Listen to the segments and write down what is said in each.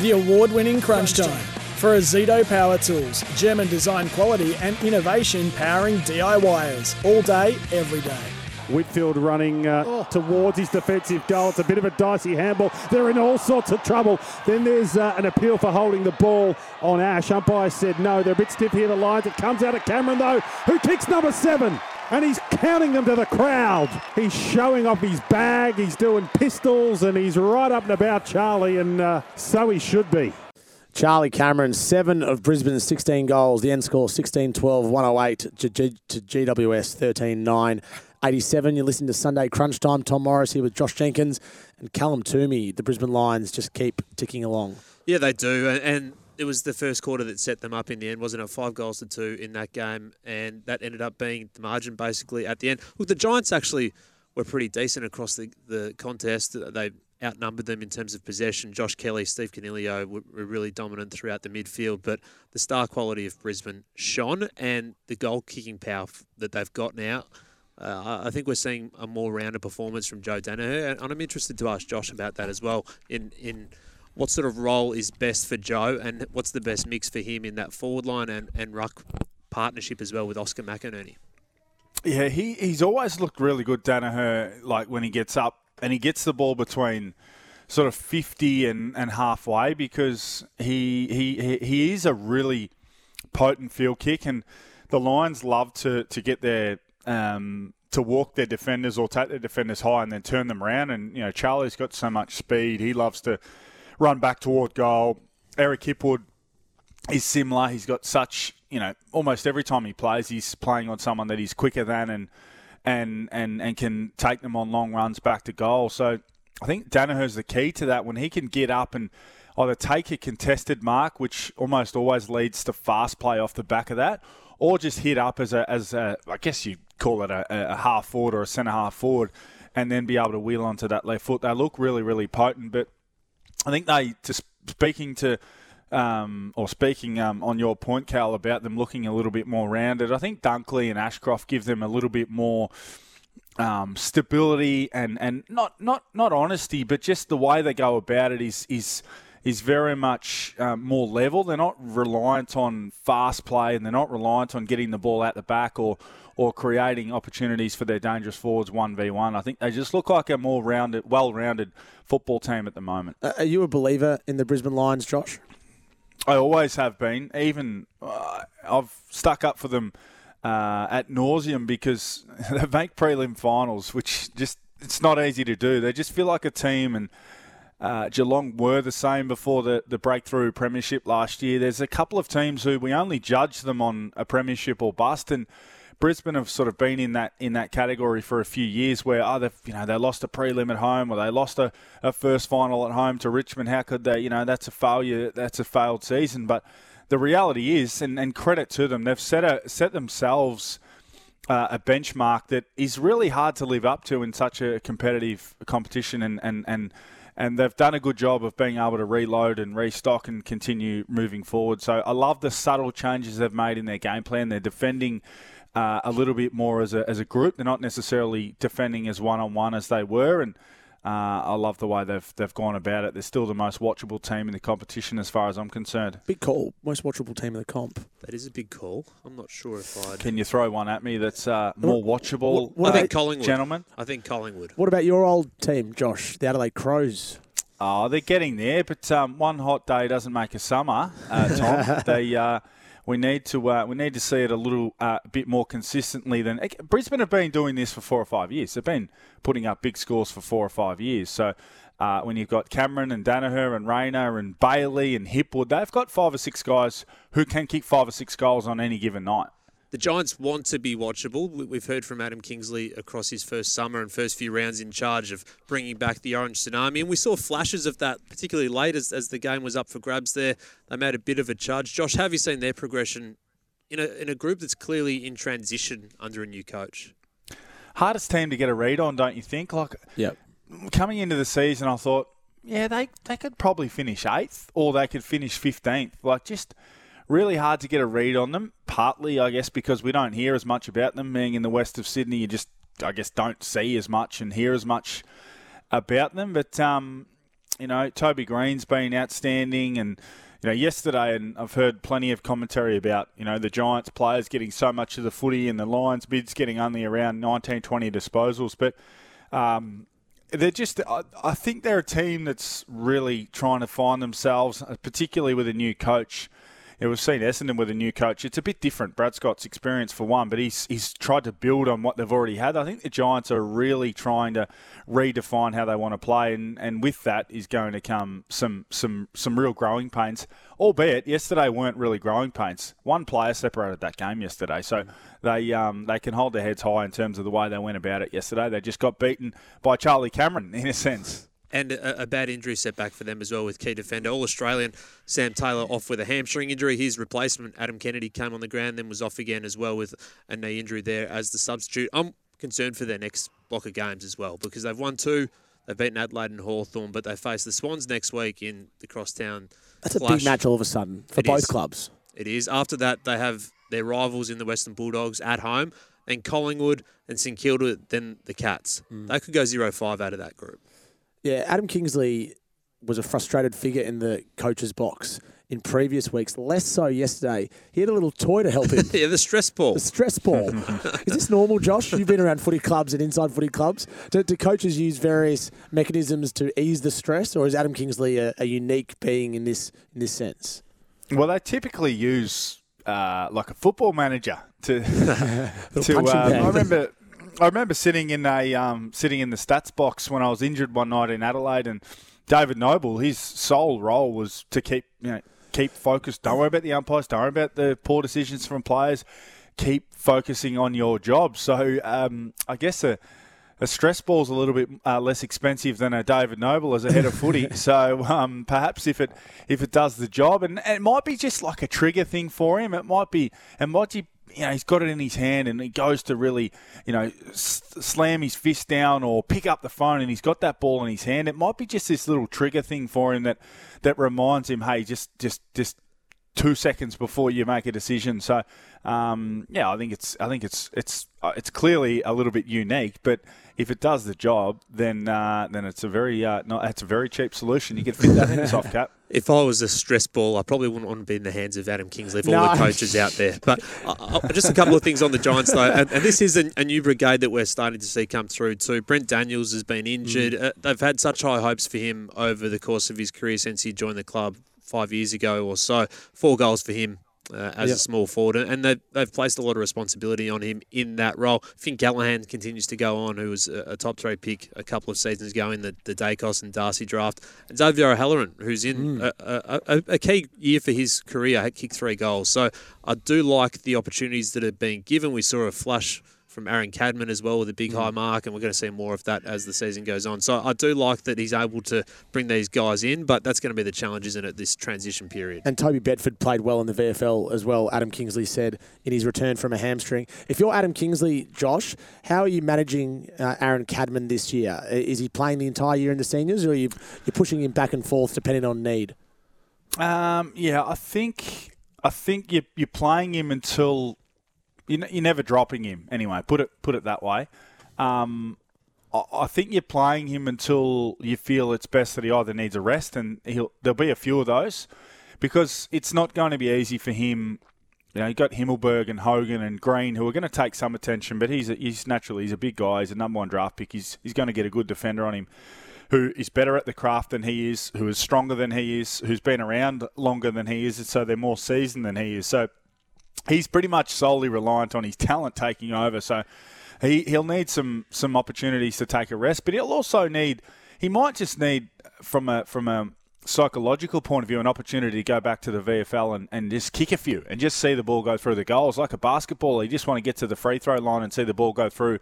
The award winning Crunch Time for Azito Power Tools, German design quality and innovation powering DIYers all day, every day. Whitfield running uh, towards his defensive goal. It's a bit of a dicey handball. They're in all sorts of trouble. Then there's uh, an appeal for holding the ball on Ash. Umpire said no. They're a bit stiff here, the lines. It comes out of Cameron, though, who kicks number seven. And he's counting them to the crowd. He's showing off his bag. He's doing pistols, and he's right up and about Charlie, and uh, so he should be. Charlie Cameron, seven of Brisbane's 16 goals. The end score 16 12, 108 to, G- to GWS 13 9. 87. You're listening to Sunday Crunch Time. Tom Morris here with Josh Jenkins and Callum Twomey. The Brisbane Lions just keep ticking along. Yeah, they do. And, and it was the first quarter that set them up in the end, wasn't it? Five goals to two in that game, and that ended up being the margin basically at the end. Look, the Giants actually were pretty decent across the, the contest. They outnumbered them in terms of possession. Josh Kelly, Steve Coniglio were, were really dominant throughout the midfield, but the star quality of Brisbane shone, and the goal kicking power that they've got now. Uh, I think we're seeing a more rounded performance from Joe Daniher, and I'm interested to ask Josh about that as well. In in what sort of role is best for Joe, and what's the best mix for him in that forward line and, and ruck partnership as well with Oscar McInerney? Yeah, he, he's always looked really good, Daniher, like when he gets up and he gets the ball between sort of 50 and, and halfway because he, he, he is a really potent field kick and the Lions love to, to get their um, to walk their defenders or take their defenders high and then turn them around. And, you know, Charlie's got so much speed. He loves to run back toward goal. Eric Hipwood is similar. He's got such, you know, almost every time he plays, he's playing on someone that he's quicker than and and and and can take them on long runs back to goal. So I think Daniher's the key to that. When he can get up and either take a contested mark, which almost always leads to fast play off the back of that, or just hit up as a as a I guess you call it a, a half forward or a centre half forward, and then be able to wheel onto that left foot. They look really really potent, but I think they, to speaking to, um, or speaking um, on your point, Cal, about them looking a little bit more rounded, I think Dunkley and Ashcroft give them a little bit more um, stability and, and not, not, not honesty, but just the way they go about it is is is very much um, more level. They're not reliant on fast play and they're not reliant on getting the ball out the back or or creating opportunities for their dangerous forwards 1v1. I think they just look like a more rounded, well-rounded football team at the moment. Uh, are you a believer in the Brisbane Lions, Josh? I always have been. Even uh, I've stuck up for them uh, at nauseum because they make prelim finals, which just it's not easy to do. They just feel like a team and. Uh, Geelong were the same before the, the breakthrough premiership last year. There's a couple of teams who we only judge them on a premiership or bust, and Brisbane have sort of been in that in that category for a few years, where either you know they lost a prelim at home or they lost a, a first final at home to Richmond. How could they? You know that's a failure. That's a failed season. But the reality is, and, and credit to them, they've set a set themselves. Uh, a benchmark that is really hard to live up to in such a competitive competition, and, and, and and they've done a good job of being able to reload and restock and continue moving forward. So I love the subtle changes they've made in their game plan. They're defending uh, a little bit more as a, as a group. They're not necessarily defending as one on one as they were, and uh, I love the way they've they've gone about it. They're still the most watchable team in the competition, as far as I'm concerned. Big call, most watchable team in the comp. That is a big call. I'm not sure if I can you throw one at me that's uh, more watchable. What, what I think Collingwood, gentlemen. I think Collingwood. What about your old team, Josh, the Adelaide Crows? Oh, they're getting there, but um, one hot day doesn't make a summer. Uh, Tom, they uh, we need to uh, we need to see it a little uh, bit more consistently than Brisbane have been doing this for four or five years. They've been putting up big scores for four or five years. So uh, when you've got Cameron and Daniher and Rayner and Bailey and Hipwood, they've got five or six guys who can kick five or six goals on any given night. The Giants want to be watchable. We've heard from Adam Kingsley across his first summer and first few rounds in charge of bringing back the Orange Tsunami. And we saw flashes of that, particularly late as, as the game was up for grabs there. They made a bit of a charge. Josh, have you seen their progression in a, in a group that's clearly in transition under a new coach? Hardest team to get a read on, don't you think? Like, Yep. coming into the season, I thought, yeah, they, they could probably finish eighth or they could finish 15th. Like, just really hard to get a read on them. Partly, I guess, because we don't hear as much about them. Being in the west of Sydney, you just, I guess, don't see as much and hear as much about them. But, um, you know, Toby Green's been outstanding and. You know, yesterday, and I've heard plenty of commentary about, you know, the Giants players getting so much of the footy and the Lions bids getting only around 19, 20 disposals. But um, they're just, I, I think they're a team that's really trying to find themselves, uh, particularly with a new coach. Yeah, we've seen Essendon with a new coach. It's a bit different. Brad Scott's experience for one, but he's he's tried to build on what they've already had. I think the Giants are really trying to redefine how they want to play, and, and with that is going to come some some some real growing pains. Albeit yesterday weren't really growing pains. One player separated that game yesterday, so they um, they can hold their heads high in terms of the way they went about it yesterday. They just got beaten by Charlie Cameron in a sense. And a, a, bad injury setback for them as well with key defender. All Australian Sam Taylor off with a hamstring injury. His replacement, Adam Kennedy, came on the ground, then was off again as well with a knee injury there as the substitute. I'm concerned for their next block of games as well because they've won two. They've beaten Adelaide and Hawthorn, but they face the Swans next week in the Crosstown. That's a big match all of a sudden for It both is. clubs. It is. After that, they have their rivals in the Western Bulldogs at home, and Collingwood and St Kilda, then the Cats. Hmm. They could go 0 5 out of that group. Yeah, Adam Kingsley was a frustrated figure in the coach's box in previous weeks. Less so yesterday. He had a little toy to help him. Yeah, the stress ball. The stress ball. Is this normal, Josh? You've been around footy clubs and inside footy clubs. Do, do coaches use various mechanisms to ease the stress, or is Adam Kingsley a, a unique being in this in this sense? Well, they typically use uh, like a football manager to to. punching Um. I remember. I remember sitting in a um, sitting in the stats box when I was injured one night in Adelaide, and David Noble, his sole role was to keep you know keep focused. Don't worry about the umpires. Don't worry about the poor decisions from players. Keep focusing on your job. So um, I guess a, a stress ball's a little bit uh, less expensive than a David Noble as a head of footy. so um, perhaps if it if it does the job, and, and it might be just like a trigger thing for him. It might be, and might be. You know, he's got it in his hand and he goes to really, you know, slam his fist down or pick up the phone and he's got that ball in his hand. It might be just this little trigger thing for him that, that reminds him, hey, just, just, just two seconds before you make a decision. So, um, yeah, I think it's I think it's it's uh, it's clearly a little bit unique, but if it does the job, then uh, then it's a very uh, no, it's a very cheap solution. You can fit that in a soft cap. If I was a stress ball, I probably wouldn't want to be in the hands of Adam Kingsley for all the coaches out there. But uh, uh, just a couple of things on the Giants, though. And, and this is a, a new brigade that we're starting to see come through, too. Brent Daniels has been injured. Uh, they've had such high hopes for him over the course of his career since he joined the club five years ago or so. Four goals for him. Uh, as Yep. a small forward, and they've, they've placed a lot of responsibility on him in that role. Finn Callaghan continues to go on, who was a, a top three pick a couple of seasons ago in the, the Daicos and Darcy draft. And Xavier O'Halloran, who's in a, a, a, a key year for his career, had kicked three goals. So I do like the opportunities that are being given. We saw a flash from Aaron Cadman as well with a big high mark, and we're going to see more of that as the season goes on. So I do like that he's able to bring these guys in, but that's going to be the challenge, isn't it, this transition period? And Toby Bedford played well in the VFL as well, Adam Kingsley said in his return from a hamstring. If you're Adam Kingsley, Josh, how are you managing uh, Aaron Cadman this year? Is he playing the entire year in the seniors, or are you you're pushing him back and forth depending on need? Um, yeah, I think I think you're, you're playing him until you're never dropping him. Anyway, put it put it that way. Um, I, I think you're playing him until you feel it's best that he either needs a rest, and he'll there'll be a few of those because it's not going to be easy for him. You know, you got Himmelberg and Hogan and Green who are going to take some attention, but he's a, he's naturally he's a big guy. He's a number one draft pick. He's he's going to get a good defender on him who is better at the craft than he is, who is stronger than he is, who's been around longer than he is, so they're more seasoned than he is. So he's pretty much solely reliant on his talent taking over. So he he'll need some some opportunities to take a rest, but he'll also need he might just need from a from a psychological point of view, an opportunity to go back to the VFL and, and just kick a few and just see the ball go through the goals. Like a basketball, you just want to get to the free throw line and see the ball go through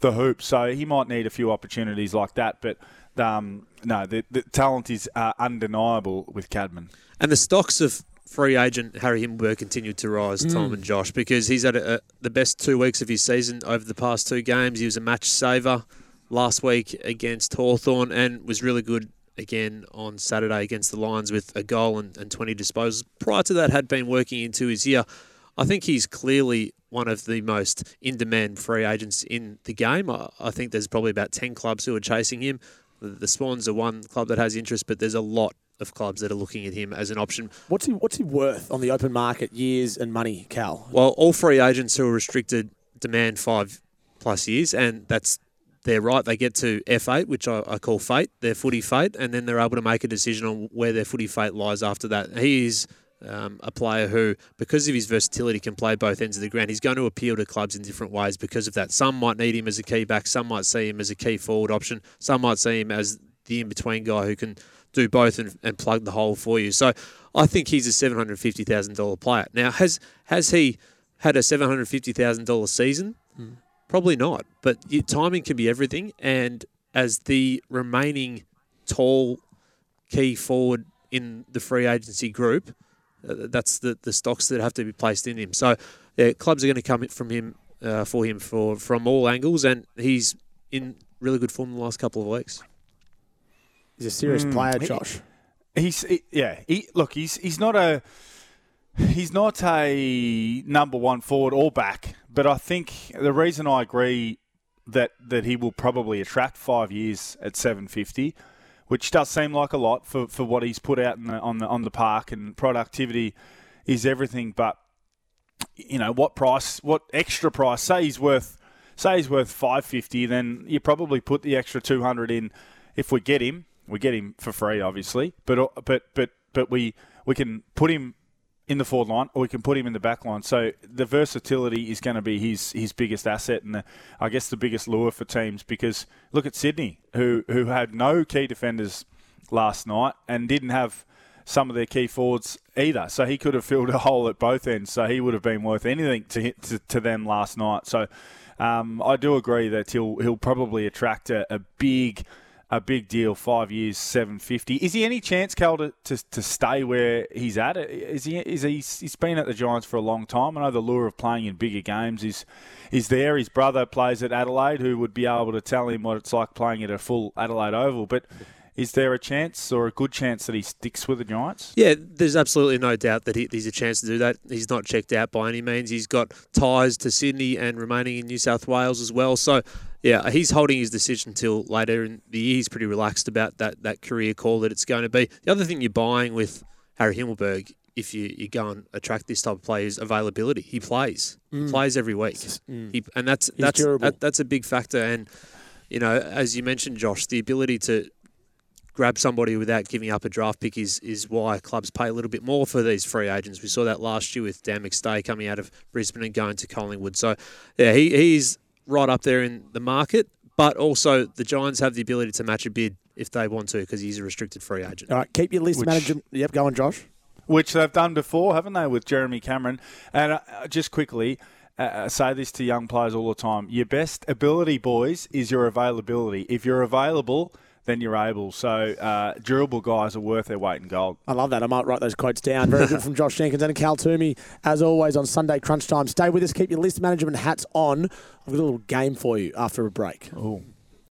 the hoop. So he might need a few opportunities like that. But um, no, the, the talent is uh, undeniable with Cadman. And the stocks of free agent Harry Himmelberg continued to rise, Tom mm. and Josh, because he's had a, a, the best two weeks of his season over the past two games. He was a match saver last week against Hawthorn and was really good again on Saturday against the Lions with a goal and, and 20 disposals. Prior to that, had been working into his year. I think he's clearly one of the most in-demand free agents in the game. I, I think there's probably about 10 clubs who are chasing him. The, the Swans are one club that has interest, but there's a lot of clubs that are looking at him as an option. What's he What's he worth on the open market? Years and money, Cal. Well, all free agents who are restricted demand five plus years, and that's their right. They get to F8, which I, I call fate, their footy fate, and then they're able to make a decision on where their footy fate lies after that. He is um, a player who, because of his versatility, can play both ends of the ground. He's going to appeal to clubs in different ways because of that. Some might need him as a key back, some might see him as a key forward option, some might see him as the in between guy who can do both and, and plug the hole for you. So I think he's a seven hundred fifty thousand dollar player. Now has has he had a seven hundred fifty thousand dollar season? Probably not. But timing can be everything, and as the remaining tall key forward in the free agency group, uh, that's the, the stocks that have to be placed in him. So yeah, clubs are going to come in from him uh, for him for from all angles, and he's in really good form the last couple of weeks. He's a serious Mm, player, he- Josh. He's he- yeah. He, look, he's he's not a he's not a number one forward or back, but I think the reason I agree that that he will probably attract five years at seven fifty, which does seem like a lot for, for what he's put out in the, on the on the park and productivity is everything. But you know what price, what extra price? Say he's worth say he's worth five fifty, then you probably put the extra two hundred in if we get him. We get him for free, obviously, but but but but we we can put him in the forward line, or we can put him in the back line. So the versatility is going to be his his biggest asset, and the, I guess the biggest lure for teams. Because look at Sydney, who who had no key defenders last night and didn't have some of their key forwards either. So he could have filled a hole at both ends. So he would have been worth anything to to, to them last night. So um, I do agree that he'll he'll probably attract a, a big a big deal. Five years, seven fifty. Is he any chance, Cal, to, to, to stay where he's at? Is he? Is he? He's been at the Giants for a long time. I know the lure of playing in bigger games is is there. His brother plays at Adelaide, who would be able to tell him what it's like playing at a full Adelaide Oval. But is there a chance or a good chance that he sticks with the Giants? Yeah, there's absolutely no doubt that he, there's a chance to do that. He's not checked out by any means. He's got ties to Sydney and remaining in New South Wales as well. So, yeah, he's holding his decision till later in the year. He's pretty relaxed about that, that career call that it's going to be. The other thing you're buying with Harry Himmelberg, if you, you go and attract this type of player, is availability. He plays. He plays every week. He, and that's that's that, that's a big factor. And, you know, as you mentioned, Josh, the ability to grab somebody without giving up a draft pick is is why clubs pay a little bit more for these free agents. We saw that last year with Dan McStay coming out of Brisbane and going to Collingwood. So yeah, he, he's right up there in the market. But also the Giants have the ability to match a bid if they want to because he's a restricted free agent. All right, keep your list Which- manager. Yep, go on, Josh. which they've done before, haven't they, with Jeremy Cameron? And uh, just quickly, uh, I say this to young players all the time: your best ability, boys, is your availability. If you're available, then you're able. So uh, durable guys are worth their weight in gold. I love that. I might write those quotes down. Very good from Josh Jenkins and Cal Twomey, as always, on Sunday Crunch Time. Stay with us. Keep your list management hats on. I've got a little game for you after a break. Oh.